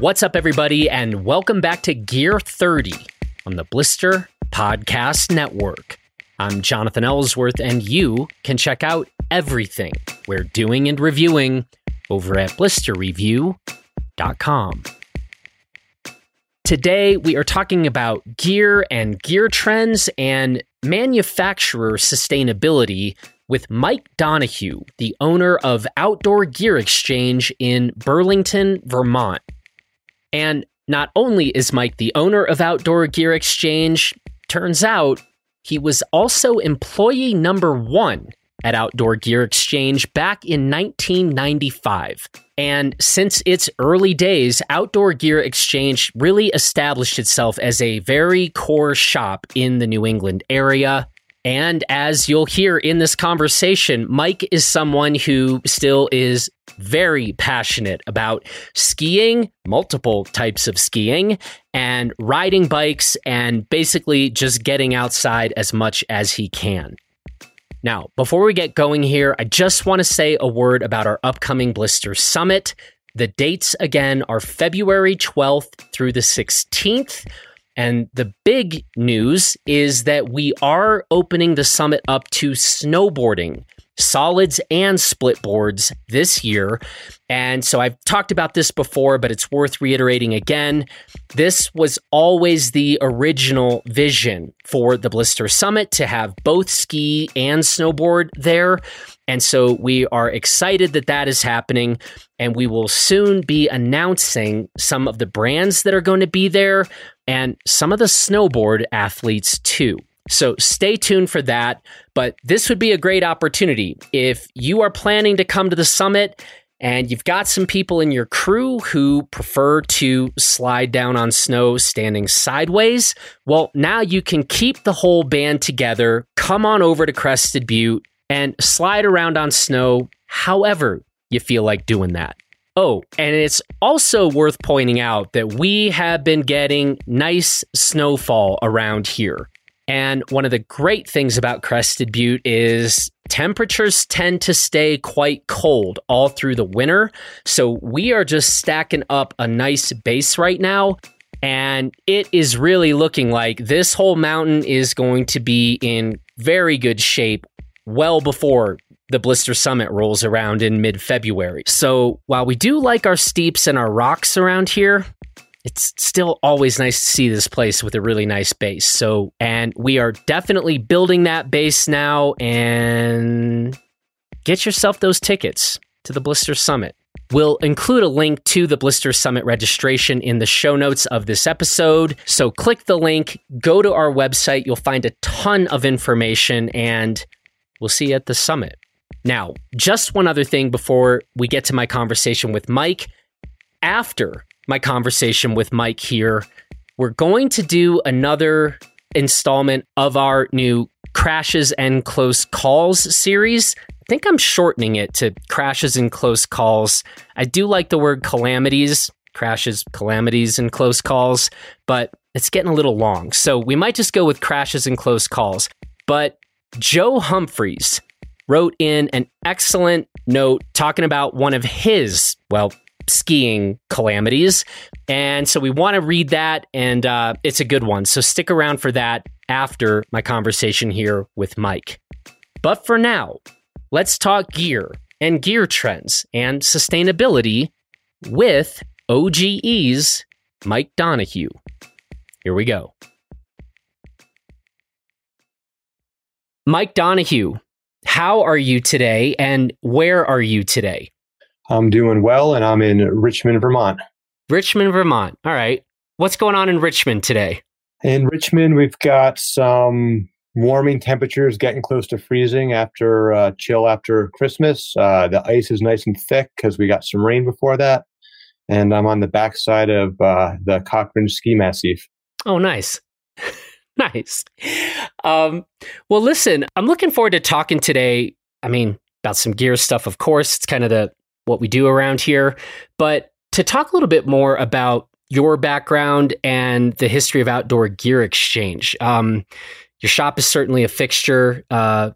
What's up, everybody, and welcome back to Gear 30 on the Blister Podcast Network. I'm Jonathan Ellsworth, and you can check out everything we're doing and reviewing over at blisterreview.com. Today, we are talking about gear and gear trends and manufacturer sustainability with Mike Donahue, the owner of Outdoor Gear Exchange in Burlington, Vermont. And not only is Mike the owner of Outdoor Gear Exchange, turns out he was also employee number one at Outdoor Gear Exchange back in 1995. And since its early days, Outdoor Gear Exchange really established itself as a very core shop in the New England area. And as you'll hear in this conversation, Mike is someone who still is very passionate about skiing, multiple types of skiing, and riding bikes, and basically just getting outside as much as he can. Now, before we get going here, I just want to say a word about our upcoming Blister Summit. The dates again are February 12th through the 16th. And the big news is that we are opening the summit up to snowboarding solids and split boards this year. And so I've talked about this before, but it's worth reiterating again. This was always the original vision for the Blister Summit to have both ski and snowboard there. And so we are excited that that is happening. And we will soon be announcing some of the brands that are going to be there and some of the snowboard athletes too. So stay tuned for that. But this would be a great opportunity. If you are planning to come to the summit and you've got some people in your crew who prefer to slide down on snow standing sideways, well, now you can keep the whole band together, come on over to Crested Butte, and slide around on snow however you feel like doing that. Oh, and it's also worth pointing out that we have been getting nice snowfall around here. And one of the great things about Crested Butte is temperatures tend to stay quite cold all through the winter. So we are just stacking up a nice base right now. And it is really looking like this whole mountain is going to be in very good shape well before the Blister Summit rolls around in mid February. So while we do like our steeps and our rocks around here, it's still always nice to see this place with a really nice base. So, and we are definitely building that base now and get yourself those tickets to the Blister Summit. We'll include a link to the Blister Summit registration in the show notes of this episode. So click the link, go to our website. You'll find a ton of information, and we'll see you at the summit. Now, just one other thing before we get to my conversation with Mike. After my conversation with Mike here, we're going to do another installment of our new Crashes and Close Calls series. I think I'm shortening it to Crashes and Close Calls. I do like the word calamities, crashes, calamities, and close calls, but it's getting a little long. So we might just go with Crashes and Close Calls. But Joe Humphreys wrote in an excellent note talking about one of his, well, skiing calamities. And so we want to read that, and uh, it's a good one. So stick around for that after my conversation here with Mike. But for now, let's talk gear and gear trends and sustainability with OGE's Mike Donahue. Here we go. Mike Donahue, how are you today and where are you today? I'm doing well, and I'm in Richmond, Vermont. Richmond, Vermont. All right. What's going on in Richmond today? In Richmond, we've got some warming temperatures getting close to freezing after uh, chill after Christmas. Uh, the ice is nice and thick because we got some rain before that. And I'm on the backside of uh, the Cochran Ski Massif. Oh, nice. nice. Um, well, listen, I'm looking forward to talking today. I mean, about some gear stuff, of course. It's kind of the what we do around here. But to talk a little bit more about your background and the history of outdoor gear exchange. Um, your shop is certainly a fixture uh,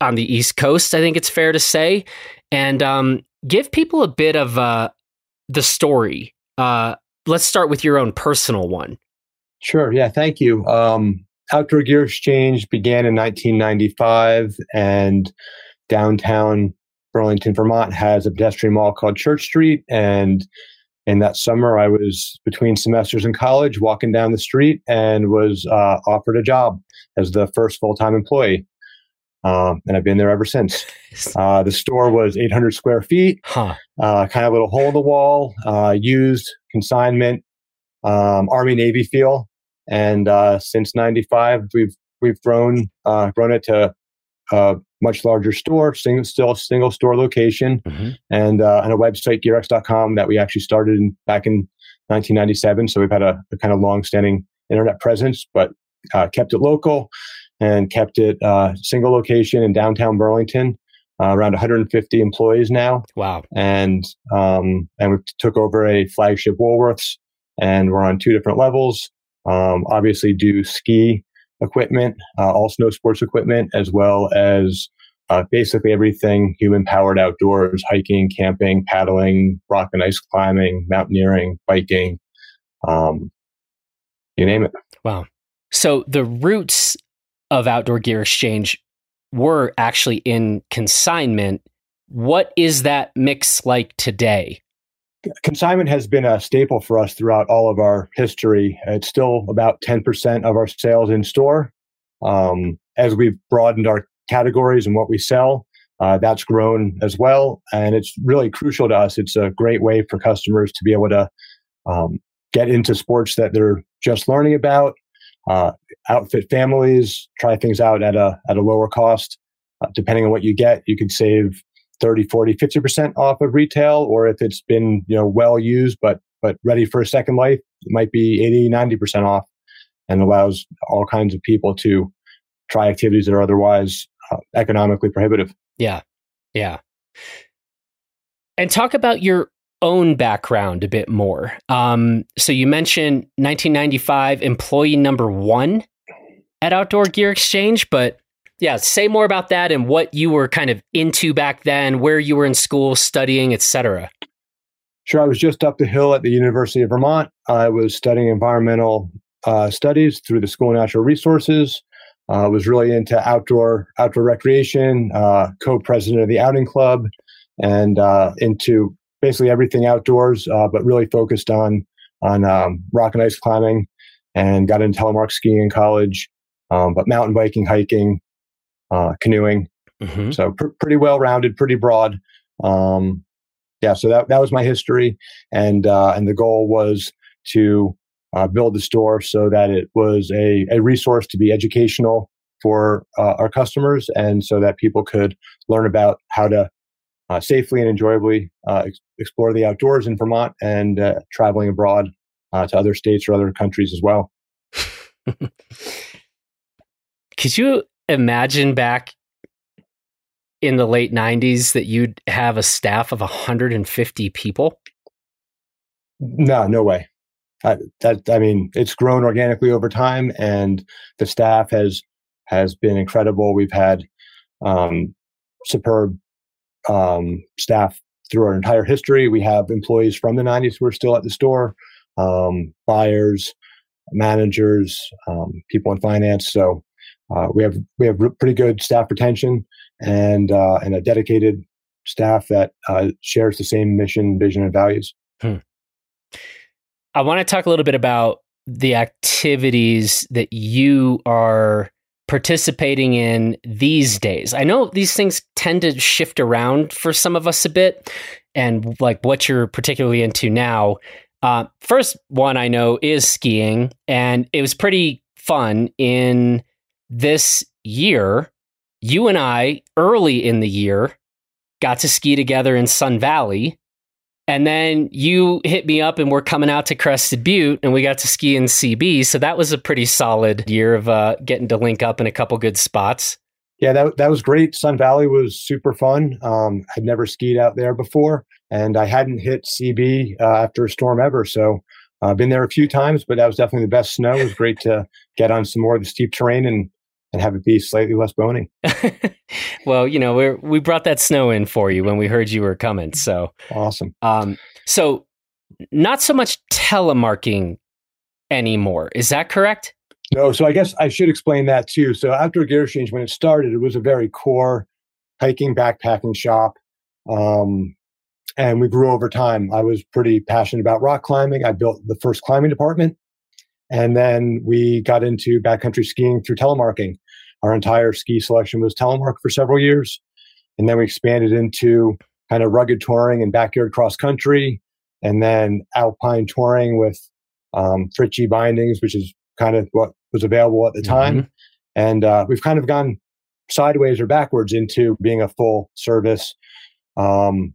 on the East Coast, I think it's fair to say. And um, give people a bit of uh, the story uh, let's start with your own personal one. Sure. Yeah. Thank you. Um, Outdoor Gear Exchange began in 1995, and downtown Burlington, Vermont has a pedestrian mall called Church Street. And in that summer, I was between semesters in college, walking down the street, and was uh, offered a job as the first full time employee. Um, and I've been there ever since. Uh, the store was 800 square feet, huh. uh, kind of a little hole in the wall, uh, used consignment, um, Army Navy feel. And uh, since '95, we've we've grown uh, grown it to a much larger store, single, still single store location, mm-hmm. and uh, and a website gearx.com that we actually started in, back in 1997. So we've had a, a kind of long standing internet presence, but kept it local and kept it uh, single location in downtown Burlington. Uh, around 150 employees now. Wow! And um, and we took over a flagship Woolworths, and we're on two different levels. Um, obviously, do ski equipment, uh, all snow sports equipment, as well as uh, basically everything human powered outdoors: hiking, camping, paddling, rock and ice climbing, mountaineering, biking, um, you name it. Wow! So the roots of Outdoor Gear Exchange were actually in consignment. What is that mix like today? Consignment has been a staple for us throughout all of our history. It's still about 10% of our sales in store. Um, as we've broadened our categories and what we sell, uh, that's grown as well. And it's really crucial to us. It's a great way for customers to be able to um, get into sports that they're just learning about uh, outfit families, try things out at a, at a lower cost. Uh, depending on what you get, you could save 30, 40, 50% off of retail, or if it's been, you know, well used, but, but ready for a second life, it might be 80, 90% off and allows all kinds of people to try activities that are otherwise uh, economically prohibitive. Yeah. Yeah. And talk about your own background a bit more. Um, so you mentioned 1995 employee number one at Outdoor Gear Exchange, but yeah, say more about that and what you were kind of into back then, where you were in school studying, etc. Sure, I was just up the hill at the University of Vermont. I was studying environmental uh, studies through the School of Natural Resources. I uh, was really into outdoor outdoor recreation, uh, co-president of the Outing Club, and uh, into basically everything outdoors, uh, but really focused on on um, rock and ice climbing, and got into telemark skiing in college. Um, but mountain biking, hiking, uh, canoeing. Mm-hmm. So pr- pretty well rounded, pretty broad. Um, yeah, so that that was my history, and uh, and the goal was to uh, build the store so that it was a, a resource to be educational for uh, our customers, and so that people could learn about how to uh, safely and enjoyably uh, ex- explore the outdoors in Vermont and uh, traveling abroad uh, to other states or other countries as well. Could you imagine back in the late 90s that you'd have a staff of 150 people? No, no way. I, that I mean, it's grown organically over time, and the staff has has been incredible. We've had um, superb um, staff through our entire history. We have employees from the 90s who are still at the store, um, buyers, managers, um, people in finance. So uh, we have we have pretty good staff retention and uh, and a dedicated staff that uh, shares the same mission, vision, and values. Hmm. I want to talk a little bit about the activities that you are participating in these days? I know these things tend to shift around for some of us a bit, and like what you're particularly into now. Uh, first one I know is skiing, and it was pretty fun in this year. You and I, early in the year, got to ski together in Sun Valley. And then you hit me up and we're coming out to Crested Butte and we got to ski in CB. So that was a pretty solid year of uh, getting to link up in a couple good spots. Yeah, that, that was great. Sun Valley was super fun. Um, I'd never skied out there before and I hadn't hit CB uh, after a storm ever. So I've uh, been there a few times, but that was definitely the best snow. It was great to get on some more of the steep terrain and and have it be slightly less bony. well, you know, we we brought that snow in for you when we heard you were coming. So awesome. Um, so not so much telemarking anymore. Is that correct? No, so I guess I should explain that too. So Outdoor Gear Exchange, when it started, it was a very core hiking, backpacking shop. Um, and we grew over time. I was pretty passionate about rock climbing. I built the first climbing department. And then we got into backcountry skiing through telemarking. Our entire ski selection was telemark for several years. And then we expanded into kind of rugged touring and backyard cross country, and then alpine touring with um, Fritschi bindings, which is kind of what was available at the time. Mm-hmm. And uh, we've kind of gone sideways or backwards into being a full service um,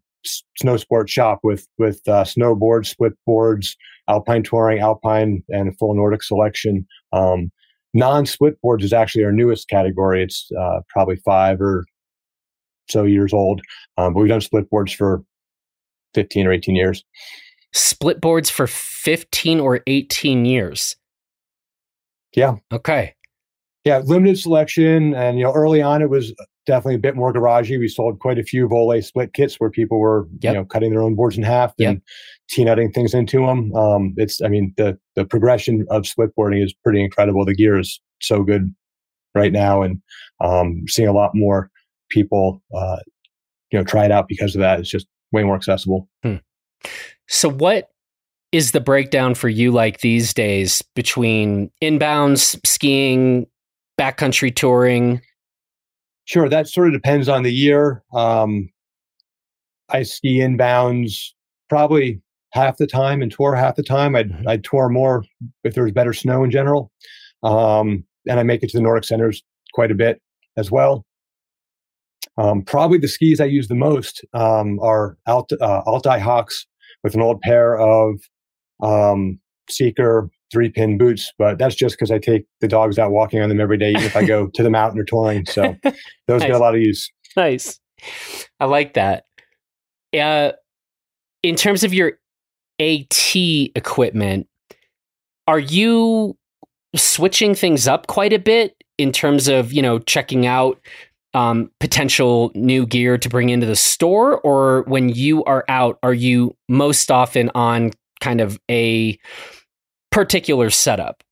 snow sports shop with with uh, snowboards, split boards, alpine touring, alpine, and a full Nordic selection. Um, non-split boards is actually our newest category. It's uh, probably five or so years old, um, but we've done split boards for fifteen or eighteen years. Split boards for fifteen or eighteen years. Yeah. Okay. Yeah, limited selection, and you know, early on it was definitely a bit more garagey. We sold quite a few Voile split kits where people were, yep. you know, cutting their own boards in half and yep. T-nutting things into them. Um, it's, I mean, the the progression of split boarding is pretty incredible. The gear is so good right now, and um, seeing a lot more people, uh, you know, try it out because of that. It's just way more accessible. Hmm. So, what is the breakdown for you like these days between inbounds, skiing, backcountry touring? Sure, that sort of depends on the year. Um, I ski inbounds probably half the time and tour half the time. I'd, mm-hmm. I'd tour more if there was better snow in general. Um, and I make it to the Nordic centers quite a bit as well. Um, probably the skis I use the most um, are Alt, uh, Altai Hoks with an old pair of um, Seeker three pin boots, but that's just because I take the dogs out walking on them every day, even if I go to the mountain or touring. So those nice. get a lot of use. Nice. I like that. Uh, in terms of your AT equipment, are you switching things up quite a bit in terms of, you know, checking out um, potential new gear to bring into the store? Or when you are out, are you most often on kind of a particular setup?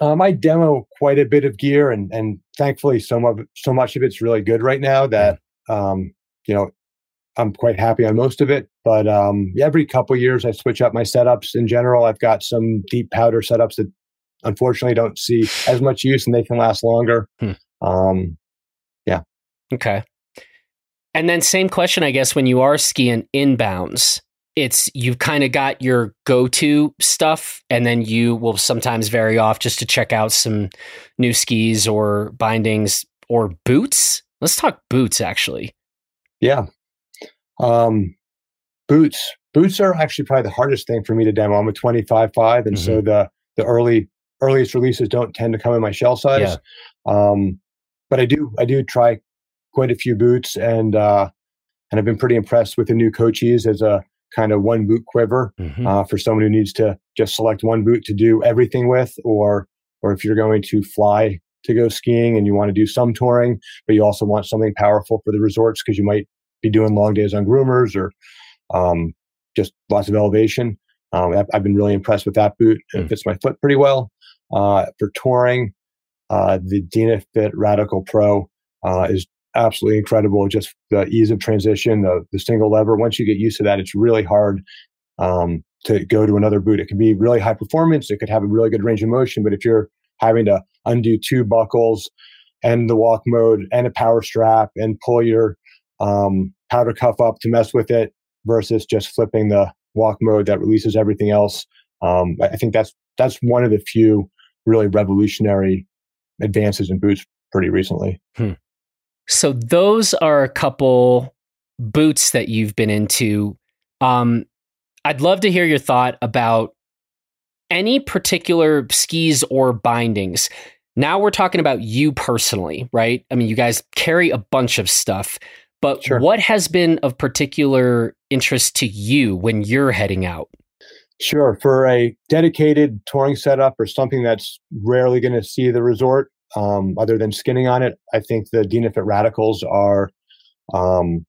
Um, I demo quite a bit of gear, and and thankfully, so much so much of it's really good right now that um, you know I'm quite happy on most of it. But um, every couple years, I switch up my setups. In general, I've got some deep powder setups that unfortunately don't see as much use, and they can last longer. Hmm. Um, yeah. Okay. And then same question, I guess, when you are skiing inbounds it's you've kind of got your go-to stuff and then you will sometimes vary off just to check out some new skis or bindings or boots. Let's talk boots actually. Yeah. Um, boots. Boots are actually probably the hardest thing for me to demo. I'm a 25 5 and mm-hmm. so the the early earliest releases don't tend to come in my shell size. Yeah. um, but i do i do try quite a few boots and uh and i've been pretty impressed with the new Cochise as a kind of one boot quiver mm-hmm. uh, for someone who needs to just select one boot to do everything with, or or if you're going to fly to go skiing and you want to do some touring, but you also want something powerful for the resorts because you might be doing long days on groomers or um, just lots of elevation. Um, I've, been really impressed with that boot. It mm. fits my foot pretty well. Uh, for touring, uh, the Dynafit Radical Pro uh, is absolutely incredible. Just the ease of transition, the, the single lever. Once you get used to that, it's really hard um, to go to another boot. It can be really high performance. It could have a really good range of motion, but if you're having to undo two buckles and the walk mode and a power strap and pull your um, powder cuff up to mess with it versus just flipping the walk mode that releases everything else. Um, I think that's that's one of the few really revolutionary advances in boots pretty recently. Hmm. So those are a couple boots that you've been into. Um, I'd love to hear your thought about any particular skis or bindings. Now we're talking about you personally, right? I mean, you guys carry a bunch of stuff, but sure. what has been of particular interest to you when you're heading out? Sure. For a dedicated touring setup or something that's rarely going to see the resort, um, other than skinning on it. I think the Dynafit Radicals are um,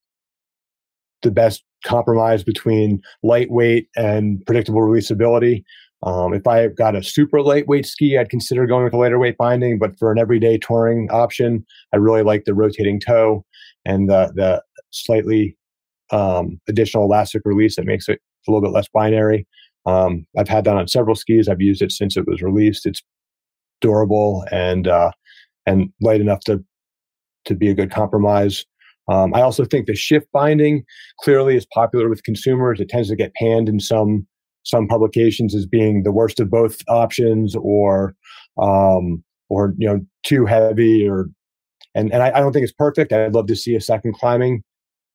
the best compromise between lightweight and predictable releasability. Um, if I got a super lightweight ski, I'd consider going with a lighter weight binding. But for an everyday touring option, I really like the rotating toe and the the slightly um, additional elastic release that makes it a little bit less binary. Um, I've had that on several skis. I've used it since it was released. It's durable and uh, and light enough to to be a good compromise. Um, I also think the shift binding clearly is popular with consumers. It tends to get panned in some some publications as being the worst of both options, or um, or you know too heavy, or and and I, I, don't think it's perfect. I'd love to see a second climbing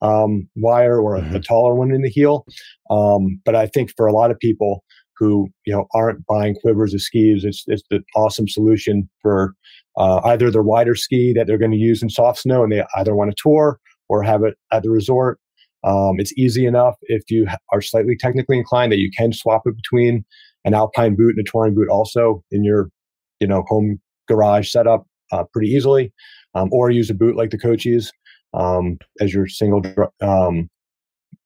um, wire or a, mm-hmm. a, taller one in the heel. Um, but I think for a lot of people who you know aren't buying quivers of skis, it's it's the awesome solution for uh, either their wider ski that they're going to use in soft snow and they either want to tour or have it at the resort. Um, it's easy enough if you are slightly technically inclined that you can swap it between an alpine boot and a touring boot also in your you know home garage setup uh, pretty easily, um, or use a boot like the Cochise um, as your single um,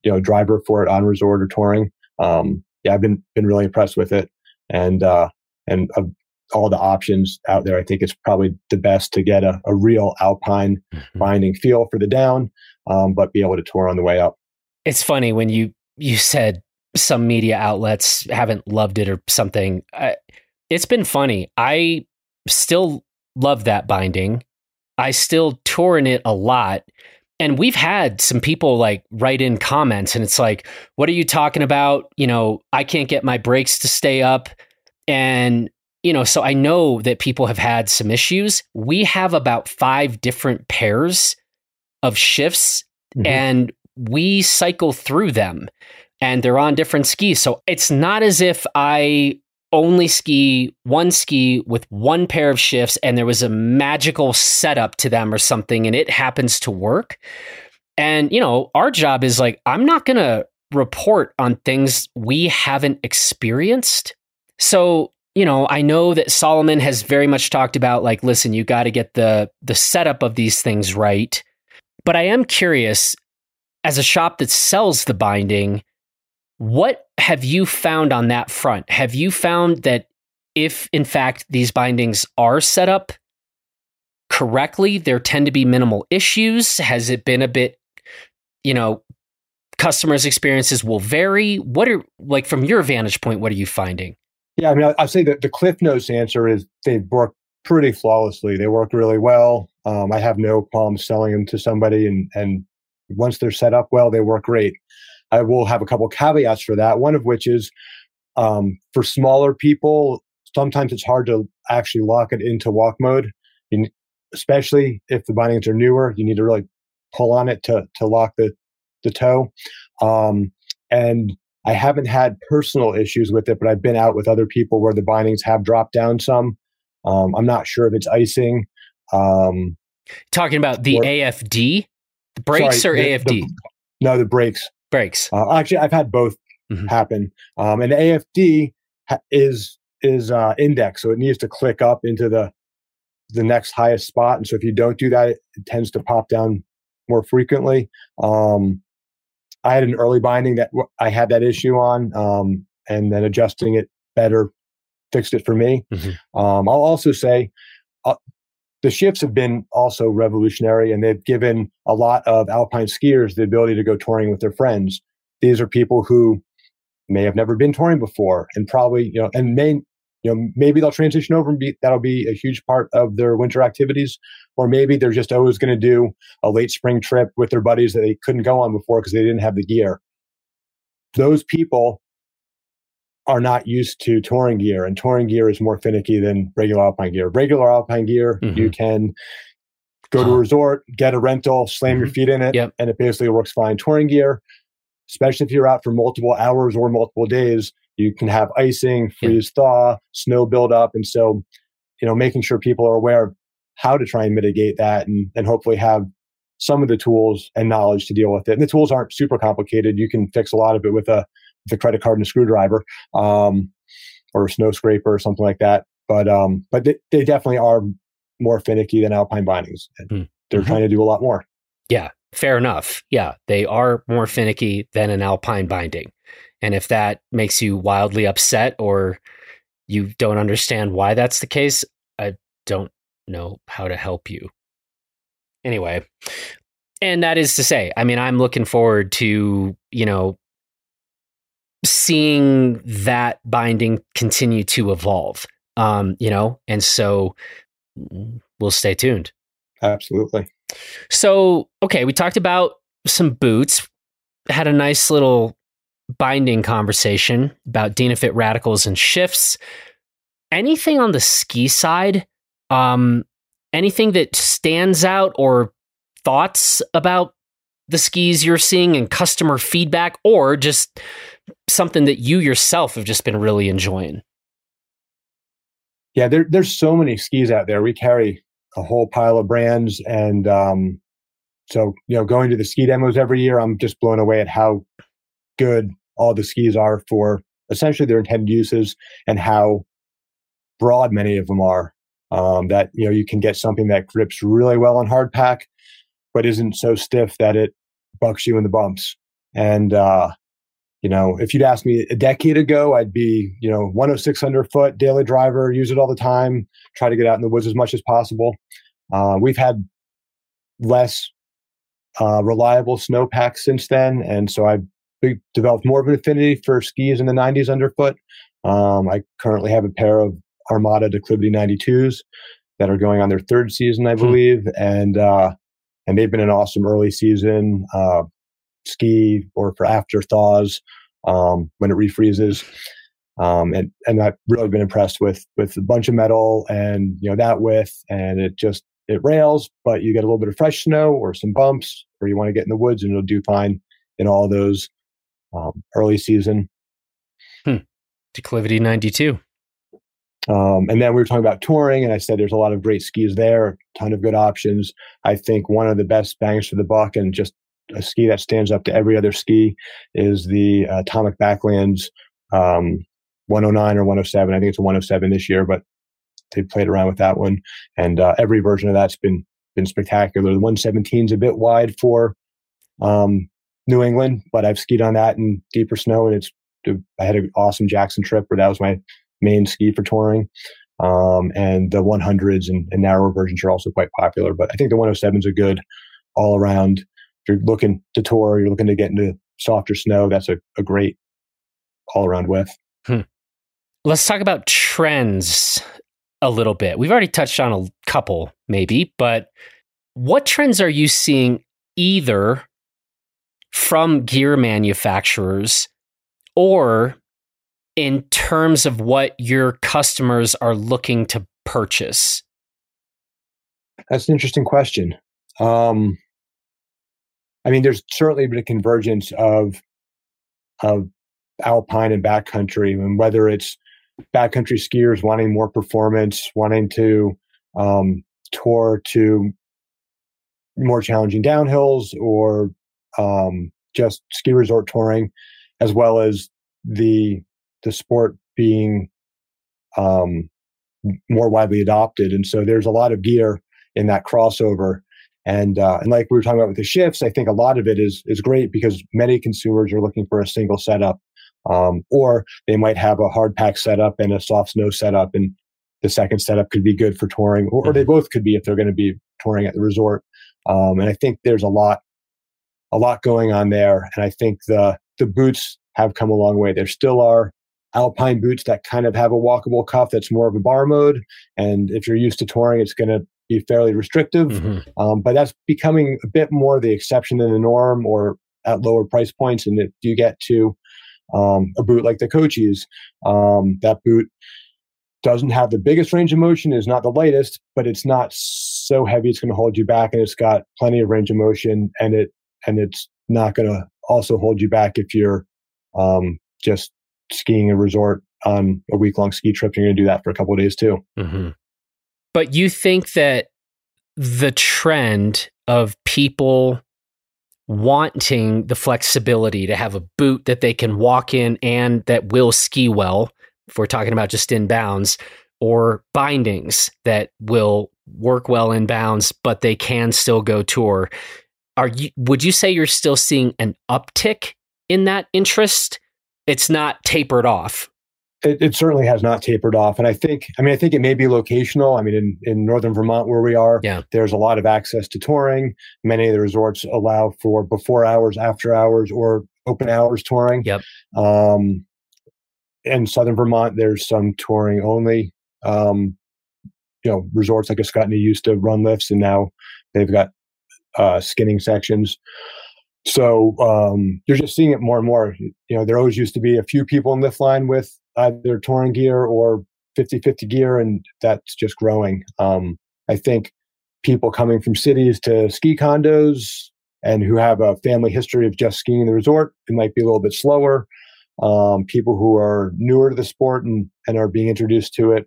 you know driver for it on resort or touring. Um, yeah, I've been been really impressed with it, and uh, and of all the options out there, I think it's probably the best to get a, a real alpine mm-hmm. binding feel for the down, um, but be able to tour on the way up. It's funny when you you said some media outlets haven't loved it or something. I, it's been funny. I still love that binding. I still tour in it a lot. And we've had some people like write in comments and it's like, what are you talking about? You know, I can't get my brakes to stay up. And, you know, so I know that people have had some issues. We have about five different pairs of shifts mm-hmm. and we cycle through them and they're on different skis. So it's not as if I only ski one ski with one pair of shifts and there was a magical setup to them or something and it happens to work. And, you know, our job is like, I'm not going to report on things we haven't experienced. So, you know, I know that Salomon has very much talked about like, listen, you got to get the the setup of these things right. But I am curious as a shop that sells the binding, what have you found on that front? Have you found that if, in fact, these bindings are set up correctly, there tend to be minimal issues? Has it been a bit, you know, customers' experiences will vary? What are, like, from your vantage point, what are you finding? Yeah, I mean, I'd say that the Cliff Notes answer is they've worked pretty flawlessly. They work really well. Um, I have no problem selling them to somebody, and and once they're set up well, they work great. I will have a couple caveats for that. One of which is um, for smaller people, sometimes it's hard to actually lock it into walk mode, you, especially if the bindings are newer. You need to really pull on it to to lock the the toe. Um, and I haven't had personal issues with it, but I've been out with other people where the bindings have dropped down some. Um, I'm not sure if it's icing. Um, Talking about the or, AFD, the brakes sorry, or the, AFD? The, no, the brakes brakes. Uh, actually, I've had both mm-hmm. happen. Um, and AFD ha- is is uh, index, so it needs to click up into the the next highest spot. And so if you don't do that, it, it tends to pop down more frequently. Um, I had an early binding that w- I had that issue on, um, and then adjusting it better fixed it for me. Mm-hmm. Um, I'll also say uh, the shifts have been also revolutionary and they've given a lot of alpine skiers the ability to go touring with their friends. These are people who may have never been touring before and probably, you know, and may, you know, maybe they'll transition over and be, that'll be a huge part of their winter activities. Or maybe they're just always going to do a late spring trip with their buddies that they couldn't go on before because they didn't have the gear. Those people are not used to touring gear, and touring gear is more finicky than regular alpine gear. Regular alpine gear, mm-hmm. you can go to a resort, get a rental, slam mm-hmm. your feet in it, yep. and it basically works fine. Touring gear, especially if you're out for multiple hours or multiple days, you can have icing, freeze yep. thaw, snow buildup. And so, you know, making sure people are aware of how to try and mitigate that and, and hopefully have some of the tools and knowledge to deal with it. And the tools aren't super complicated. You can fix a lot of it with a the credit card and a screwdriver, um, or a snow scraper or something like that. But um, but they, they definitely are more finicky than alpine bindings. Mm. They're mm-hmm. trying to do a lot more. Yeah, fair enough. Yeah, they are more finicky than an alpine binding. And if that makes you wildly upset or you don't understand why that's the case, I don't know how to help you. Anyway, and that is to say, I mean, I'm looking forward to, you know, seeing that binding continue to evolve. Um, you know, and so we'll stay tuned. Absolutely. So, okay, we talked about some boots, had a nice little binding conversation about Dynafit radicals and shifts. Anything on the ski side? Um, anything that stands out or thoughts about the skis you're seeing and customer feedback, or just something that you yourself have just been really enjoying? Yeah, there, there's so many skis out there. We carry a whole pile of brands, and um, so you know, going to the ski demos every year, I'm just blown away at how good all the skis are for essentially their intended uses and how broad many of them are. Um, that you know, you can get something that grips really well on hard pack, but isn't so stiff that it bucks you in the bumps. And uh, you know, if you'd asked me a decade ago, I'd be, you know, 106 underfoot, daily driver, use it all the time, try to get out in the woods as much as possible. Uh, we've had less uh, reliable snowpack since then. And so I developed more of an affinity for skis in the 90s underfoot. Um, I currently have a pair of Armada Declivity 92s that are going on their third season, I hmm. believe. Hmm. And, uh, and they've been an awesome early season. Uh, ski or for after thaws um, when it refreezes. Um, and and I've really been impressed with with a bunch of metal and you know that width and it just it rails, but you get a little bit of fresh snow or some bumps, or you want to get in the woods and it'll do fine in all those um, early season. Hmm. Declivity ninety two. Um, and then we were talking about touring, and I said there's a lot of great skis there, ton of good options. I think one of the best bangs for the buck, and just a ski that stands up to every other ski is the uh, Atomic Backlands um, 109 or 107. I think it's a 107 this year, but they played around with that one, and uh, every version of that's been been spectacular. The 117 is a bit wide for um, New England, but I've skied on that in deeper snow, and it's I had an awesome Jackson trip where that was my main ski for touring. Um, and the 100s and, and narrower versions are also quite popular, but I think the 107s are good all around If you're looking to tour, you're looking to get into softer snow, that's a, a great all around width. Hmm. Let's talk about trends a little bit. We've already touched on a couple, maybe, but what trends are you seeing either from gear manufacturers or in terms of what your customers are looking to purchase? That's an interesting question. Um, I mean, there's certainly been a convergence of of alpine and backcountry, and whether it's backcountry skiers wanting more performance, wanting to um, tour to more challenging downhills, or um, just ski resort touring, as well as the the sport being um, more widely adopted. And so there's a lot of gear in that crossover and uh, and like we were talking about with the shifts, I think a lot of it is is great because many consumers are looking for a single setup, um, or they might have a hard pack setup and a soft snow setup, and the second setup could be good for touring, or, or they mm-hmm. both could be if they're going to be touring at the resort. Um, and I think there's a lot a lot going on there, and I think the the boots have come a long way. There still are alpine boots that kind of have a walkable cuff that's more of a bar mode, and if you're used to touring, it's going to be fairly restrictive. Mm-hmm. Um, but that's becoming a bit more the exception than the norm or at lower price points. And if you get to um, a boot like the Cochise, um, that boot doesn't have the biggest range of motion, is not the lightest, but it's not so heavy it's going to hold you back, and it's got plenty of range of motion, and it and it's not going to also hold you back if you're um, just skiing a resort on a week long ski trip. You're going to do that for a couple of days too. Mm-hmm. But you think that the trend of people wanting the flexibility to have a boot that they can walk in and that will ski well, if we're talking about just in bounds, or bindings that will work well in bounds, but they can still go tour. are you would you say you're still seeing an uptick in that interest? It's not tapered off. It, it, certainly has not tapered off. And I think, I mean, I think it may be locational. I mean, in, in northern Vermont where we are, yeah. there's a lot of access to touring. Many of the resorts allow for before hours, after hours, or open hours touring. Yep. Um, in southern Vermont, there's some touring only. Um, you know, resorts like Ascutney used to run lifts, and now they've got uh, skinning sections. So um, you're just seeing it more and more. You know, there always used to be a few people in lift line with either touring gear or 50-50 gear, and that's just growing. Um, I think people coming from cities to ski condos and who have a family history of just skiing in the resort, it might be a little bit slower. Um, people who are newer to the sport and, and are being introduced to it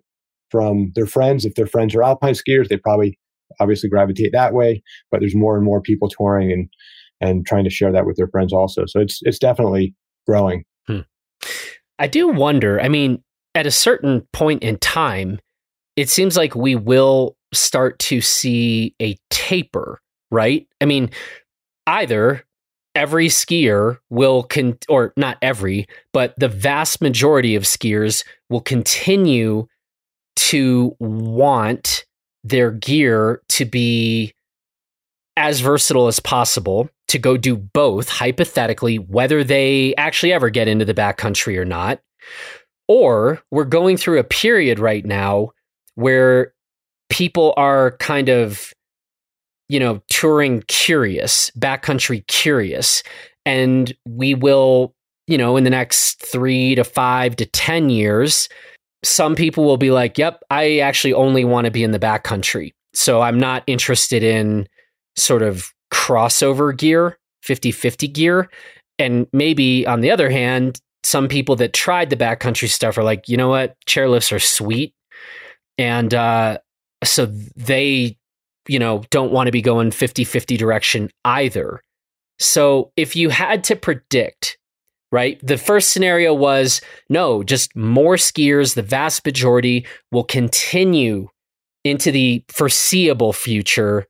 from their friends. If their friends are alpine skiers, they probably obviously gravitate that way. But there's more and more people touring and and trying to share that with their friends also. So it's it's definitely growing. Hmm. I do wonder. I mean, at a certain point in time, it seems like we will start to see a taper, right? I mean, either every skier will con or not every, but the vast majority of skiers will continue to want their gear to be as versatile as possible to go do both hypothetically whether they actually ever get into the backcountry or not or we're going through a period right now where people are kind of you know, touring curious, backcountry curious. And we will, you know, in the next three to five to 10 years, some people will be like, yep, I actually only want to be in the backcountry. So I'm not interested in sort of crossover gear, 50 50 gear. And maybe on the other hand, some people that tried the backcountry stuff are like, you know what, chairlifts are sweet. And uh, so they you know, don't want to be going 50 50 direction either. So if you had to predict, right, the first scenario was no, just more skiers, the vast majority will continue into the foreseeable future,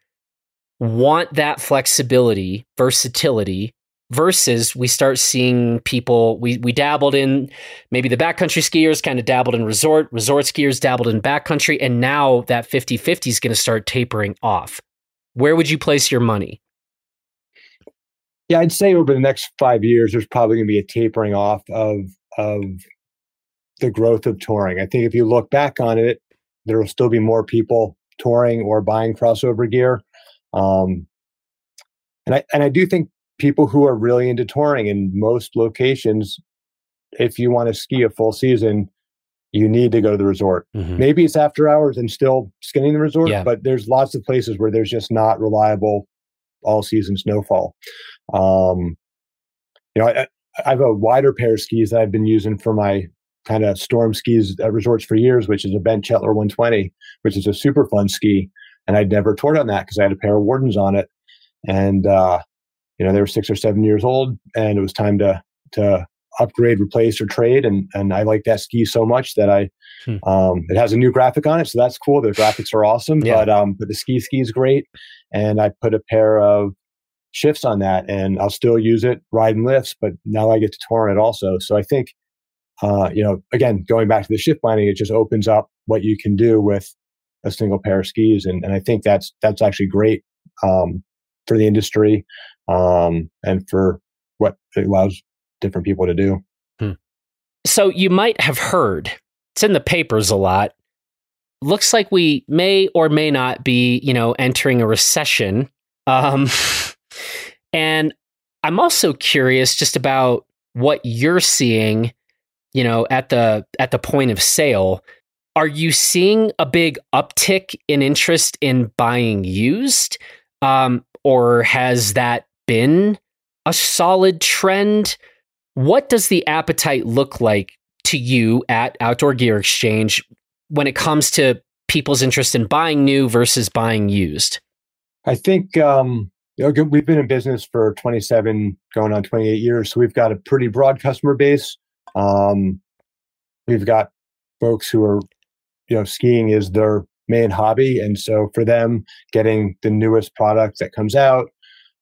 want that flexibility, versatility, versus we start seeing people we we dabbled in maybe the backcountry skiers kind of dabbled in resort resort skiers dabbled in backcountry and now that 50-50 is going to start tapering off. Where would you place your money? Yeah i'd say over the next five years there's probably going to be a tapering off of of the growth of touring. I think if you look back on it there will still be more people touring or buying crossover gear um, and I and I do think people who are really into touring in most locations, if you want to ski a full season, you need to go to the resort. Mm-hmm. Maybe it's after hours and still skinning the resort, yeah. but there's lots of places where there's just not reliable all season snowfall. Um, you know, I, I, have a wider pair of skis that I've been using for my kind of storm skis at resorts for years, which is a Bent Chetler 120, which is a super fun ski. And I'd never toured on that because I had a pair of Wardens on it. And uh, you know they were six or seven years old and it was time to to upgrade replace or trade and and i like that ski so much that i hmm. um it has a new graphic on it so that's cool the graphics are awesome yeah. but um but the ski ski is great and i put a pair of shifts on that and i'll still use it riding lifts but now i get to tour it also so i think uh you know again going back to the shift binding it just opens up what you can do with a single pair of skis and, and i think that's that's actually great um for the industry um, and for what it allows different people to do. Hmm. So you might have heard it's in the papers a lot. Looks like we may or may not be, you know, entering a recession. Um, and I'm also curious just about what you're seeing, you know, at the at the point of sale. Are you seeing a big uptick in interest in buying used? Um, or has that been a solid trend? What does the appetite look like to you at Outdoor Gear Exchange when it comes to people's interest in buying new versus buying used? I think um, we've been in business for 27, going on 28 years, so we've got a pretty broad customer base. Um, we've got folks who are, you know, skiing is their main hobby, and so for them, getting the newest product that comes out,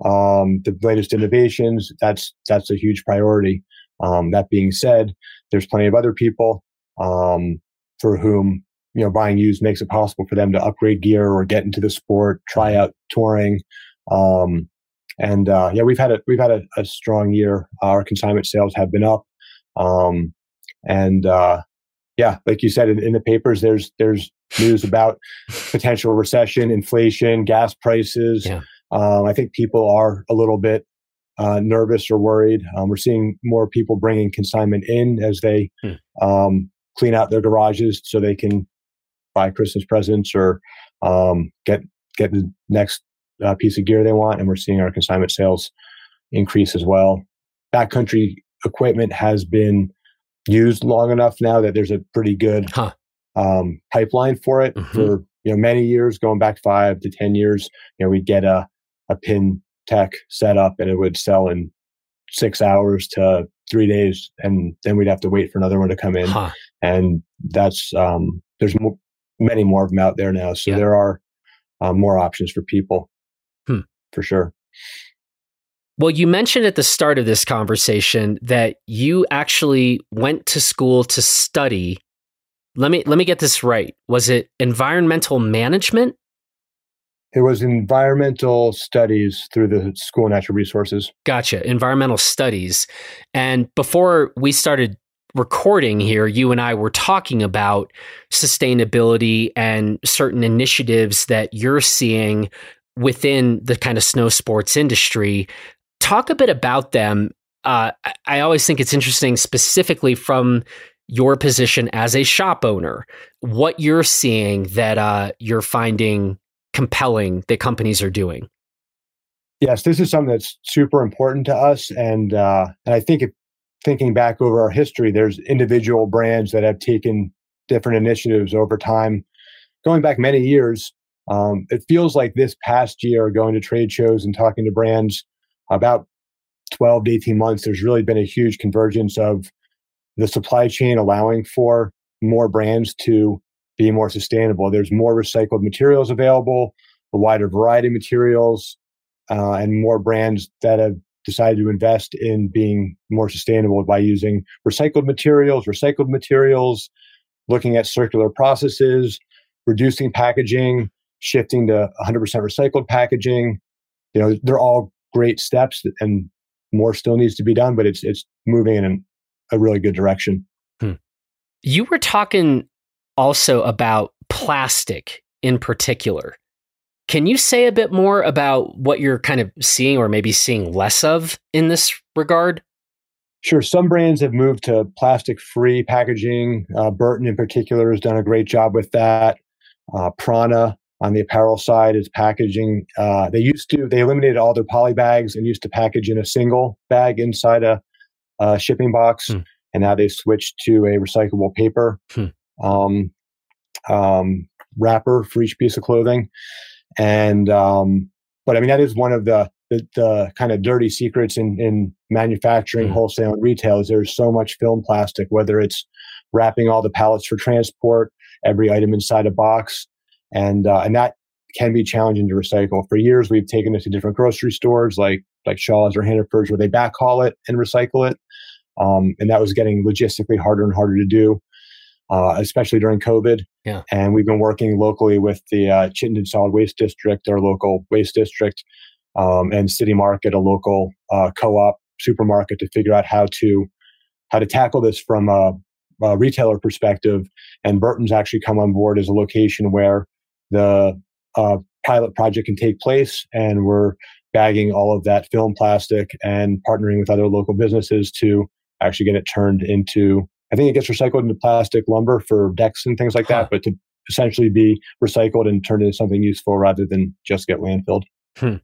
um, the latest innovations. That's that's a huge priority. Um, that being said, there's plenty of other people um, for whom you know buying used makes it possible for them to upgrade gear or get into the sport, try out touring. Um, and uh, yeah, we've had a we've had a, a, strong year. Our consignment sales have been up, um, and uh, yeah, like you said in, in, the papers, there's there's news about potential recession, inflation, gas prices. Yeah. Um, I think people are a little bit uh, nervous or worried. Um, we're seeing more people bringing consignment in as they hmm. um, clean out their garages so they can buy Christmas presents or um, get get the next uh, piece of gear they want. And we're seeing our consignment sales increase as well. Backcountry equipment has been used long enough now that there's a pretty good huh. um, pipeline for it mm-hmm. for you know many years, going back five to ten years. You know, we'd get a a pin tech set up and it would sell in six hours to three days, and then we'd have to wait for another one to come in. Huh. And that's um, there's mo- many more of them out there now, so yeah. there are uh, more options for people hmm. for sure. Well, you mentioned at the start of this conversation that you actually went to school to study. Let me let me get this right. Was it environmental management? It was environmental studies through the School of Natural Resources. Gotcha. Environmental studies. And before we started recording here, you and I were talking about sustainability and certain initiatives that you're seeing within the kind of snow sports industry. Talk a bit about them. Uh, I always think it's interesting, specifically from your position as a shop owner, what you're seeing that uh, you're finding compelling that companies are doing. Yes, this is something that's super important to us, and uh, and I think if, thinking back over our history, there's individual brands that have taken different initiatives over time, going back many years. Um, it feels like this past year, going to trade shows and talking to brands, about 12 to 18 months, there's really been a huge convergence of the supply chain allowing for more brands to be more sustainable. There's more recycled materials available, a wider variety of materials, uh, and more brands that have decided to invest in being more sustainable by using recycled materials, recycled materials, looking at circular processes, reducing packaging, shifting to 100% recycled packaging. You know, they're all great steps, and more still needs to be done, but it's it's moving in a really good direction. Hmm. You were talking also about plastic in particular. Can you say a bit more about what you're kind of seeing or maybe seeing less of in this regard? Sure. Some brands have moved to plastic free packaging. Uh, Burton, in particular, has done a great job with that. Uh, Prana on the apparel side is packaging. Uh, they used to, they eliminated all their poly bags and used to package in a single bag inside a, a shipping box. Hmm. And now they've switched to a recyclable paper. Hmm um, um, wrapper for each piece of clothing. And, um, but I mean, that is one of the, the, the kind of dirty secrets in, in manufacturing, mm. wholesale, and retail is there's so much film plastic, whether it's wrapping all the pallets for transport, every item inside a box. And, uh, and that can be challenging to recycle. For years, we've taken it to different grocery stores like, like Shaw's or Hannaford's where they backhaul it and recycle it. Um, and that was getting logistically harder and harder to do uh, especially during COVID. Yeah. And we've been working locally with the uh, Chittenden Solid Waste District, our local waste district, um, and City Market, a local uh, co-op supermarket, to figure out how to how to tackle this from a, a, retailer perspective. And Burton's actually come on board as a location where the uh, pilot project can take place, and we're bagging all of that film plastic and partnering with other local businesses to actually get it turned into I think it gets recycled into plastic lumber for decks and things like huh. that, but to essentially be recycled and turned into something useful rather than just get landfilled. Hmm.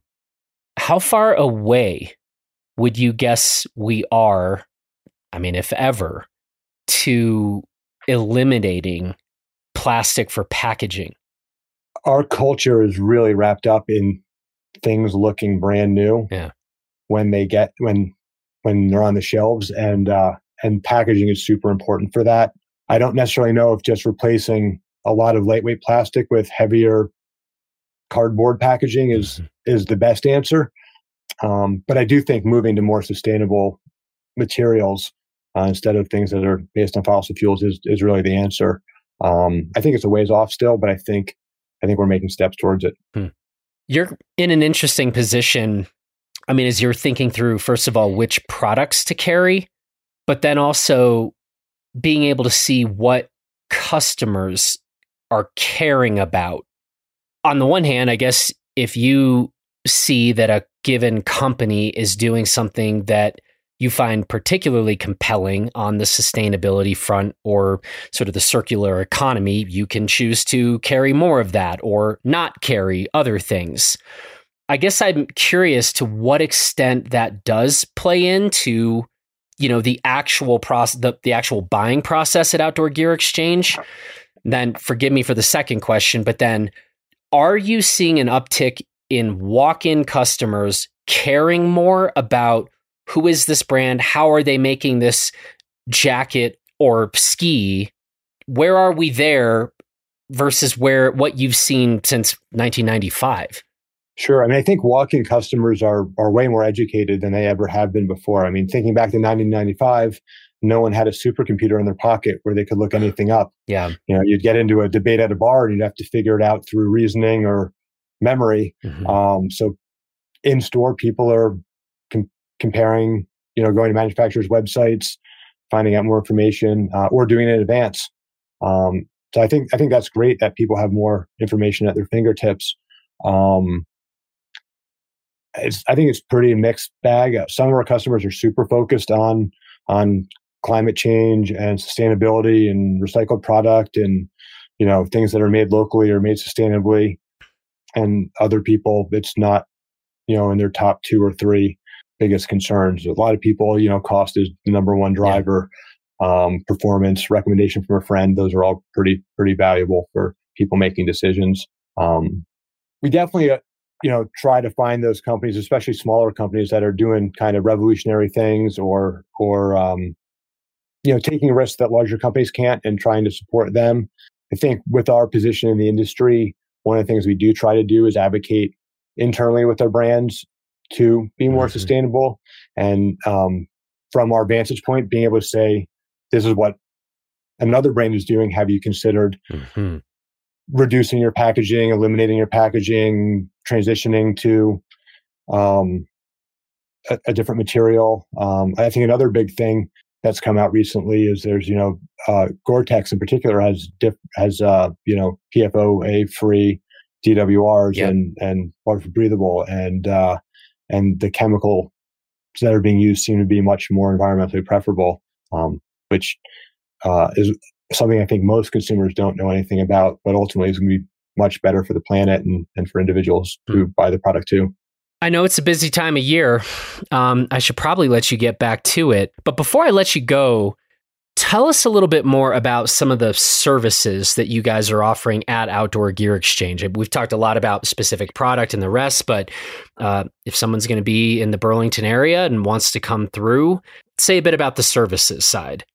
How far away would you guess we are? I mean, if ever, to eliminating plastic for packaging? Our culture is really wrapped up in things looking brand new. Yeah. When they get when when they're on the shelves, and uh, and packaging is super important for that. I don't necessarily know if just replacing a lot of lightweight plastic with heavier cardboard packaging is mm-hmm. is the best answer. Um, but I do think moving to more sustainable materials uh, instead of things that are based on fossil fuels is, is really the answer. Um, I think it's a ways off still, but I think I think we're making steps towards it. Hmm. You're in an interesting position. I mean, as you're thinking through, first of all, which products to carry, but then also being able to see what customers are caring about. On the one hand, I guess if you see that a given company is doing something that you find particularly compelling on the sustainability front or sort of the circular economy, you can choose to carry more of that or not carry other things. I guess I'm curious to what extent that does play into you know the actual process the, the actual buying process at outdoor gear exchange then forgive me for the second question but then are you seeing an uptick in walk-in customers caring more about who is this brand? How are they making this jacket or ski? Where are we there versus where what you've seen since 1995? Sure. I mean, I think walk-in customers are are way more educated than they ever have been before. I mean, thinking back to 1995, no one had a supercomputer in their pocket where they could look anything up. Yeah. You know, you'd get into a debate at a bar and you'd have to figure it out through reasoning or memory. Mm-hmm. Um, so in store, people are comparing, you know, going to manufacturers' websites, finding out more information, uh, or doing it in advance. Um, so I think I think that's great that people have more information at their fingertips. Um, I think it's pretty mixed bag. Uh, some of our customers are super focused on on climate change and sustainability and recycled product and you know things that are made locally or made sustainably. And other people, it's not you know in their top two or three biggest concerns. A lot of people, you know, cost is the number one driver. Um, performance, recommendation from a friend, those are all pretty pretty valuable for people making decisions. Um, we definitely, uh, you know, try to find those companies, especially smaller companies that are doing kind of revolutionary things or or um, you know taking risks that larger companies can't and trying to support them. I think with our position in the industry, one of the things we do try to do is advocate internally with our brands to be more mm-hmm. sustainable. And um, from our vantage point, being able to say, this is what another brand is doing. Have you considered mm-hmm. reducing your packaging, eliminating your packaging, transitioning to um, a, a, different material? Um, I think another big thing that's come out recently is there's you know uh, Gore-Tex in particular has diff- has uh, you know PFOA free DWRs yep. and and water breathable and uh, and the chemical that are being used seem to be much more environmentally preferable, um, which uh, is something I think most consumers don't know anything about, but ultimately is going to be much better for the planet and, and for individuals mm. who buy the product too. I know it's a busy time of year. Um, I should probably let you get back to it. But before I let you go, Tell us a little bit more about some of the services that you guys are offering at Outdoor Gear Exchange. We've talked a lot about specific product and the rest, but uh, if someone's going to be in the Burlington area and wants to come through, say a bit about the services side.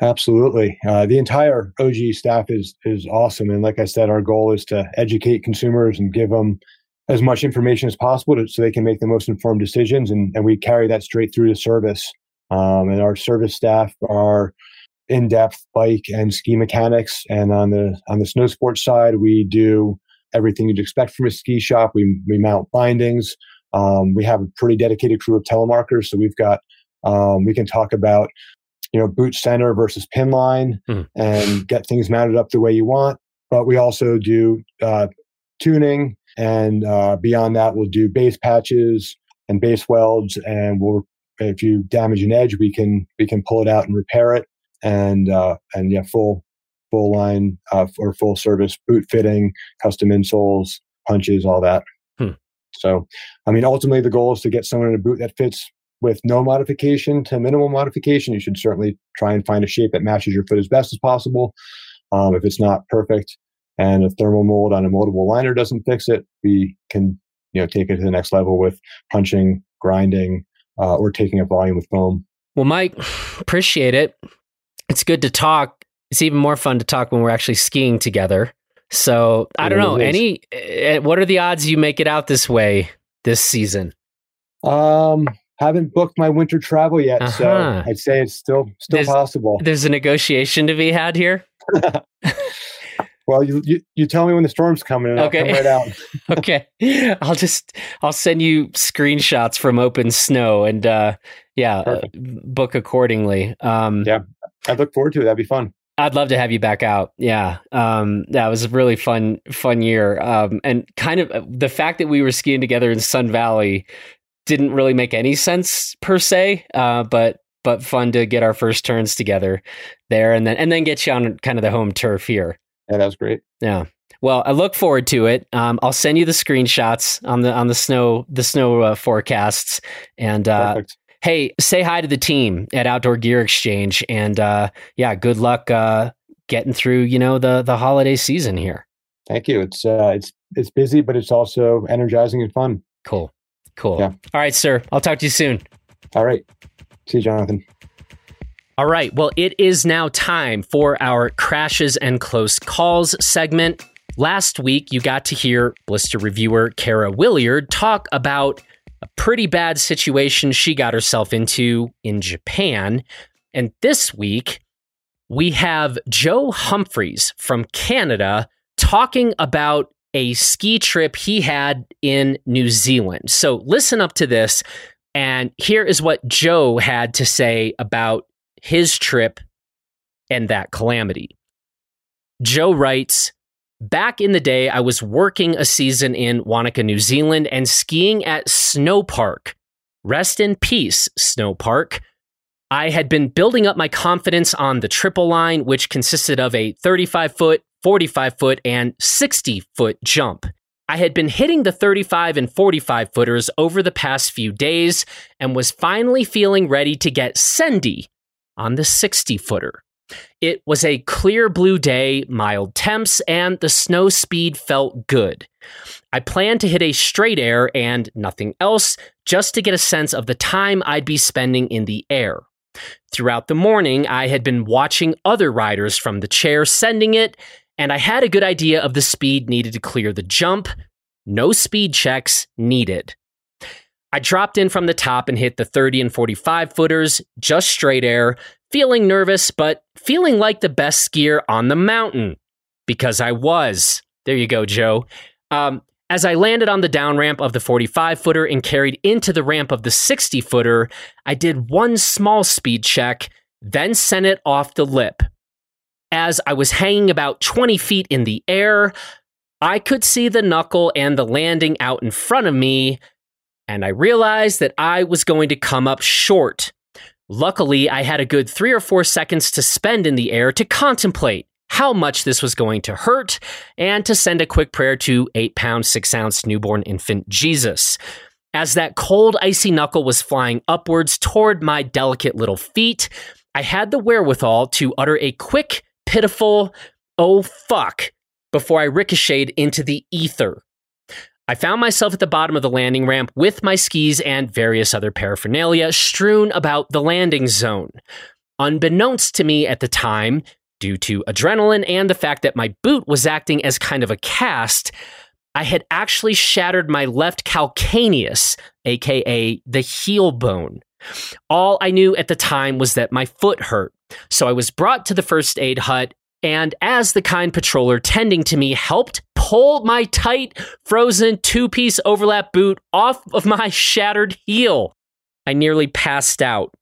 Absolutely, uh, the entire OG staff is is awesome, and like I said, our goal is to educate consumers and give them as much information as possible to, so they can make the most informed decisions, and, and we carry that straight through to service. Um, and our service staff are in-depth bike and ski mechanics. And on the on the snow sports side, we do everything you'd expect from a ski shop. We we mount bindings. Um, we have a pretty dedicated crew of telemarkers, so we've got um, we can talk about you know boot center versus pin line mm. and get things mounted up the way you want. But we also do uh, tuning, and uh, beyond that, we'll do base patches and base welds, and we'll if you damage an edge, we can we can pull it out and repair it and uh, and yeah, full full line uh, or full service boot fitting, custom insoles, punches, all that. Hmm. So, I mean, ultimately, the goal is to get someone in a boot that fits with no modification to minimal modification. You should certainly try and find a shape that matches your foot as best as possible. Um, if it's not perfect and a thermal mold on a moldable liner doesn't fix it, we can you know take it to the next level with punching, grinding, uh, or taking a volume with foam. Well, Mike, appreciate it it's good to talk. It's even more fun to talk when we're actually skiing together. So I don't know. Any, eh, what are the odds you make it out this way this season? Um, haven't booked my winter travel yet, so Uh-huh. I'd say it's still still There's- possible. There's a negotiation to be had here. Well, you, you you tell me when the storm's coming, and I'll Okay. come right out. okay i'll just i'll send you screenshots from OpenSnow and uh yeah uh, Perfect. book accordingly um Yeah. I look forward to it. That'd be fun. i'd love to have you back out yeah um that was a really fun fun year um and kind of uh, the fact that we were skiing together in sun valley didn't really make any sense per se uh but but fun to get our first turns together there and then and then get you on kind of the home turf here Yeah, that was great. Yeah. Well, I look forward to it. Um, I'll send you the screenshots on the on the snow the snow uh, forecasts. And uh, hey, say hi to the team at Outdoor Gear Exchange. And uh, yeah, good luck uh, getting through. You know the the holiday season here. Thank you. It's uh, it's it's busy, but it's also energizing and fun. Cool, cool. Yeah. All right, sir. I'll talk to you soon. All right. See you, Jonathan. All right. Well, it is now time for our crashes and close calls segment. Last week, you got to hear blister reviewer Kara Williard talk about a pretty bad situation she got herself into in Japan. And this week, we have Joe Humphreys from Canada talking about a ski trip he had in New Zealand. So listen up to this. And here is what Joe had to say about his trip and that calamity. Joe writes Back in the day, I was working a season in Wanaka, New Zealand, and skiing at Snow Park. Rest in peace, Snow Park. I had been building up my confidence on the triple line, which consisted of a 35 foot, 45 foot, and 60 foot jump. I had been hitting the 35 and 45 footers over the past few days and was finally feeling ready to get sendy on the 60 footer. It was a clear blue day, mild temps, and the snow speed felt good. I planned to hit a straight air and nothing else, just to get a sense of the time I'd be spending in the air. Throughout the morning, I had been watching other riders from the chair sending it, and I had a good idea of the speed needed to clear the jump. No speed checks needed. I dropped in from the top and hit the 30 and 45 footers, just straight air, feeling nervous, but feeling like the best skier on the mountain. Because I was. There you go, Joe. Um, as I landed on the down ramp of the 45 footer and carried into the ramp of the 60 footer, I did one small speed check, then sent it off the lip. As I was hanging about 20 feet in the air, I could see the knuckle and the landing out in front of me, and I realized that I was going to come up short. Luckily, I had a good three or four seconds to spend in the air to contemplate how much this was going to hurt and to send a quick prayer to 8 pound, 6 ounce newborn infant Jesus. As that cold, icy knuckle was flying upwards toward my delicate little feet, I had the wherewithal to utter a quick, pitiful, oh fuck, before I ricocheted into the ether. I found myself at the bottom of the landing ramp with my skis and various other paraphernalia strewn about the landing zone. Unbeknownst to me at the time, due to adrenaline and the fact that my boot was acting as kind of a cast, I had actually shattered my left calcaneus, aka the heel bone. All I knew at the time was that my foot hurt, so I was brought to the first aid hut and as the kind patroller tending to me helped pull my tight, frozen two piece overlap boot off of my shattered heel, I nearly passed out.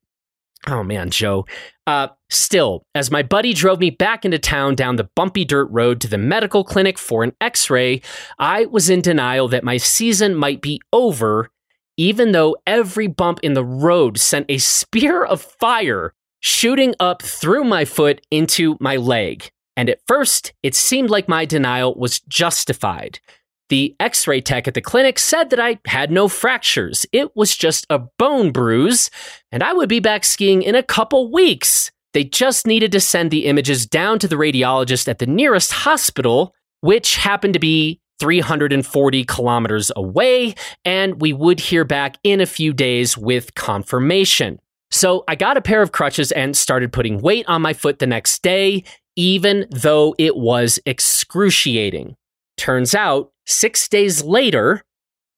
Oh man, Joe. Uh, still, as my buddy drove me back into town down the bumpy dirt road to the medical clinic for an x ray, I was in denial that my season might be over, even though every bump in the road sent a spear of fire shooting up through my foot into my leg. And at first, it seemed like my denial was justified. The x ray tech at the clinic said that I had no fractures. It was just a bone bruise, and I would be back skiing in a couple weeks. They just needed to send the images down to the radiologist at the nearest hospital, which happened to be 340 kilometers away, and we would hear back in a few days with confirmation. So I got a pair of crutches and started putting weight on my foot the next day, even though it was excruciating. Turns out, six days later,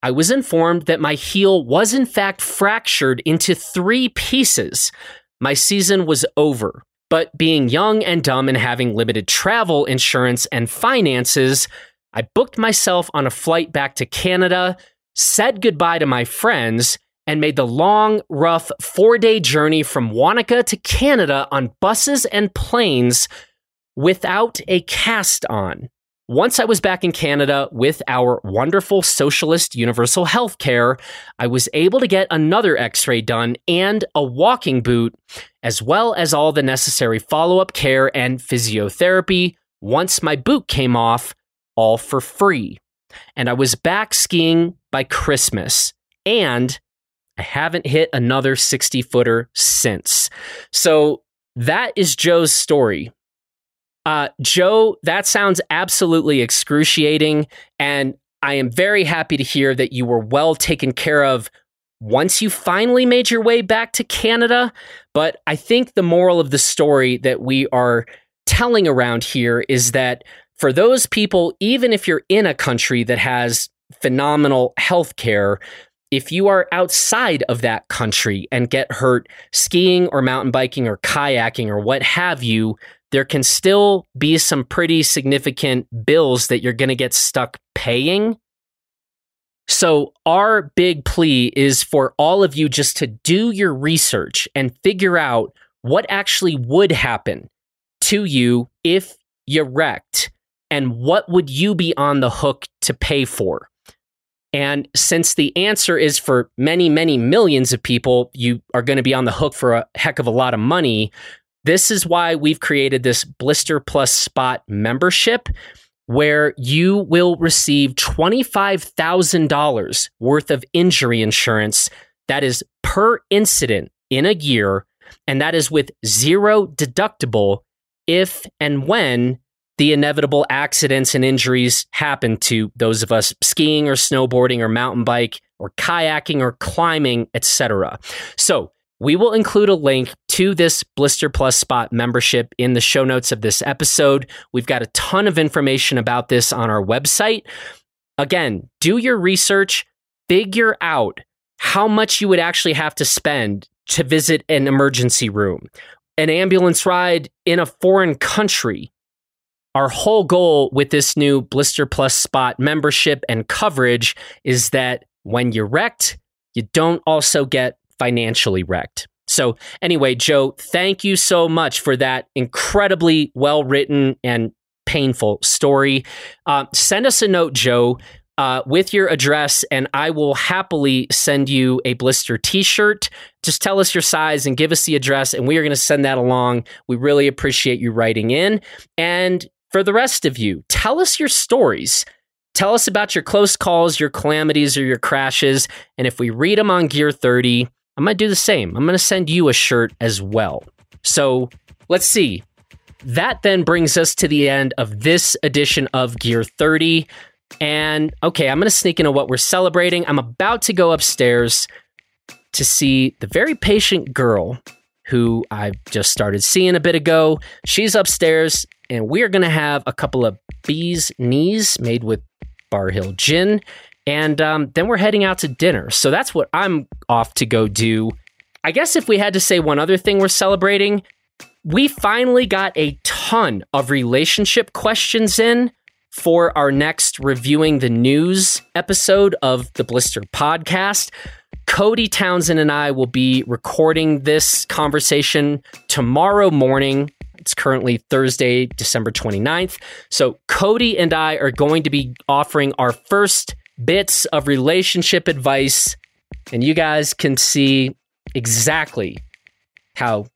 I was informed that my heel was in fact fractured into three pieces. My season was over. But being young and dumb and having limited travel insurance and finances, I booked myself on a flight back to Canada, said goodbye to my friends, and made the long, rough four day journey from Wanaka to Canada on buses and planes without a cast on. Once I was back in Canada with our wonderful socialist universal health care, I was able to get another x ray done and a walking boot, as well as all the necessary follow up care and physiotherapy once my boot came off, all for free. And I was back skiing by Christmas. And I haven't hit another 60 footer since. So that is Joe's story. Uh, Joe, that sounds absolutely excruciating. And I am very happy to hear that you were well taken care of once you finally made your way back to Canada. But I think the moral of the story that we are telling around here is that for those people, even if you're in a country that has phenomenal health care, if you are outside of that country and get hurt skiing or mountain biking or kayaking or what have you, there can still be some pretty significant bills that you're going to get stuck paying. So, our big plea is for all of you just to do your research and figure out what actually would happen to you if you wrecked and what would you be on the hook to pay for. And since the answer is for many, many millions of people, you are going to be on the hook for a heck of a lot of money. This is why we've created this Blister Plus Spot membership where you will receive $25,000 worth of injury insurance that is per incident in a year, and that is with zero deductible if and when the inevitable accidents and injuries happen to those of us skiing or snowboarding or mountain bike or kayaking or climbing, etc. So, we will include a link to this Blister Plus Spot membership in the show notes of this episode. We've got a ton of information about this on our website. Again, do your research, figure out how much you would actually have to spend to visit an emergency room, an ambulance ride in a foreign country. Our whole goal with this new Blister Plus Spot membership and coverage is that when you're wrecked, you don't also get financially wrecked. So, anyway, Joe, thank you so much for that incredibly well written and painful story. Uh, send us a note, Joe, uh, with your address, and I will happily send you a blister t shirt. Just tell us your size and give us the address, and we are going to send that along. We really appreciate you writing in. And for the rest of you, tell us your stories. Tell us about your close calls, your calamities, or your crashes. And if we read them on Gear 30, I'm going to do the same. I'm going to send you a shirt as well. So let's see. That then brings us to the end of this edition of Gear 30. And okay, I'm going to sneak into what we're celebrating. I'm about to go upstairs to see the very patient girl who I just started seeing a bit ago. She's upstairs, and we are going to have a couple of bees' knees made with Bar Hill gin and um, then we're heading out to dinner. So that's what I'm off to go do. I guess if we had to say one other thing we're celebrating, we finally got a ton of relationship questions in for our next reviewing the news episode of the Blister podcast. Cody Townsend and I will be recording this conversation tomorrow morning. It's currently Thursday, December 29th. So, Cody and I are going to be offering our first bits of relationship advice, and you guys can see exactly how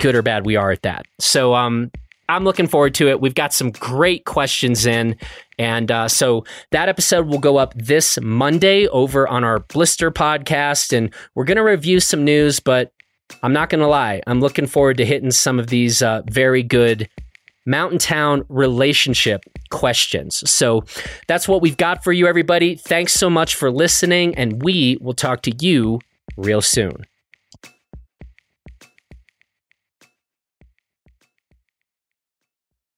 good or bad we are at that. So, um, I'm looking forward to it. We've got some great questions in. And uh, so that episode will go up this Monday over on our Blister podcast. And we're going to review some news, but I'm not going to lie. I'm looking forward to hitting some of these uh, very good Mountain Town relationship questions. So that's what we've got for you, everybody. Thanks so much for listening, and we will talk to you real soon.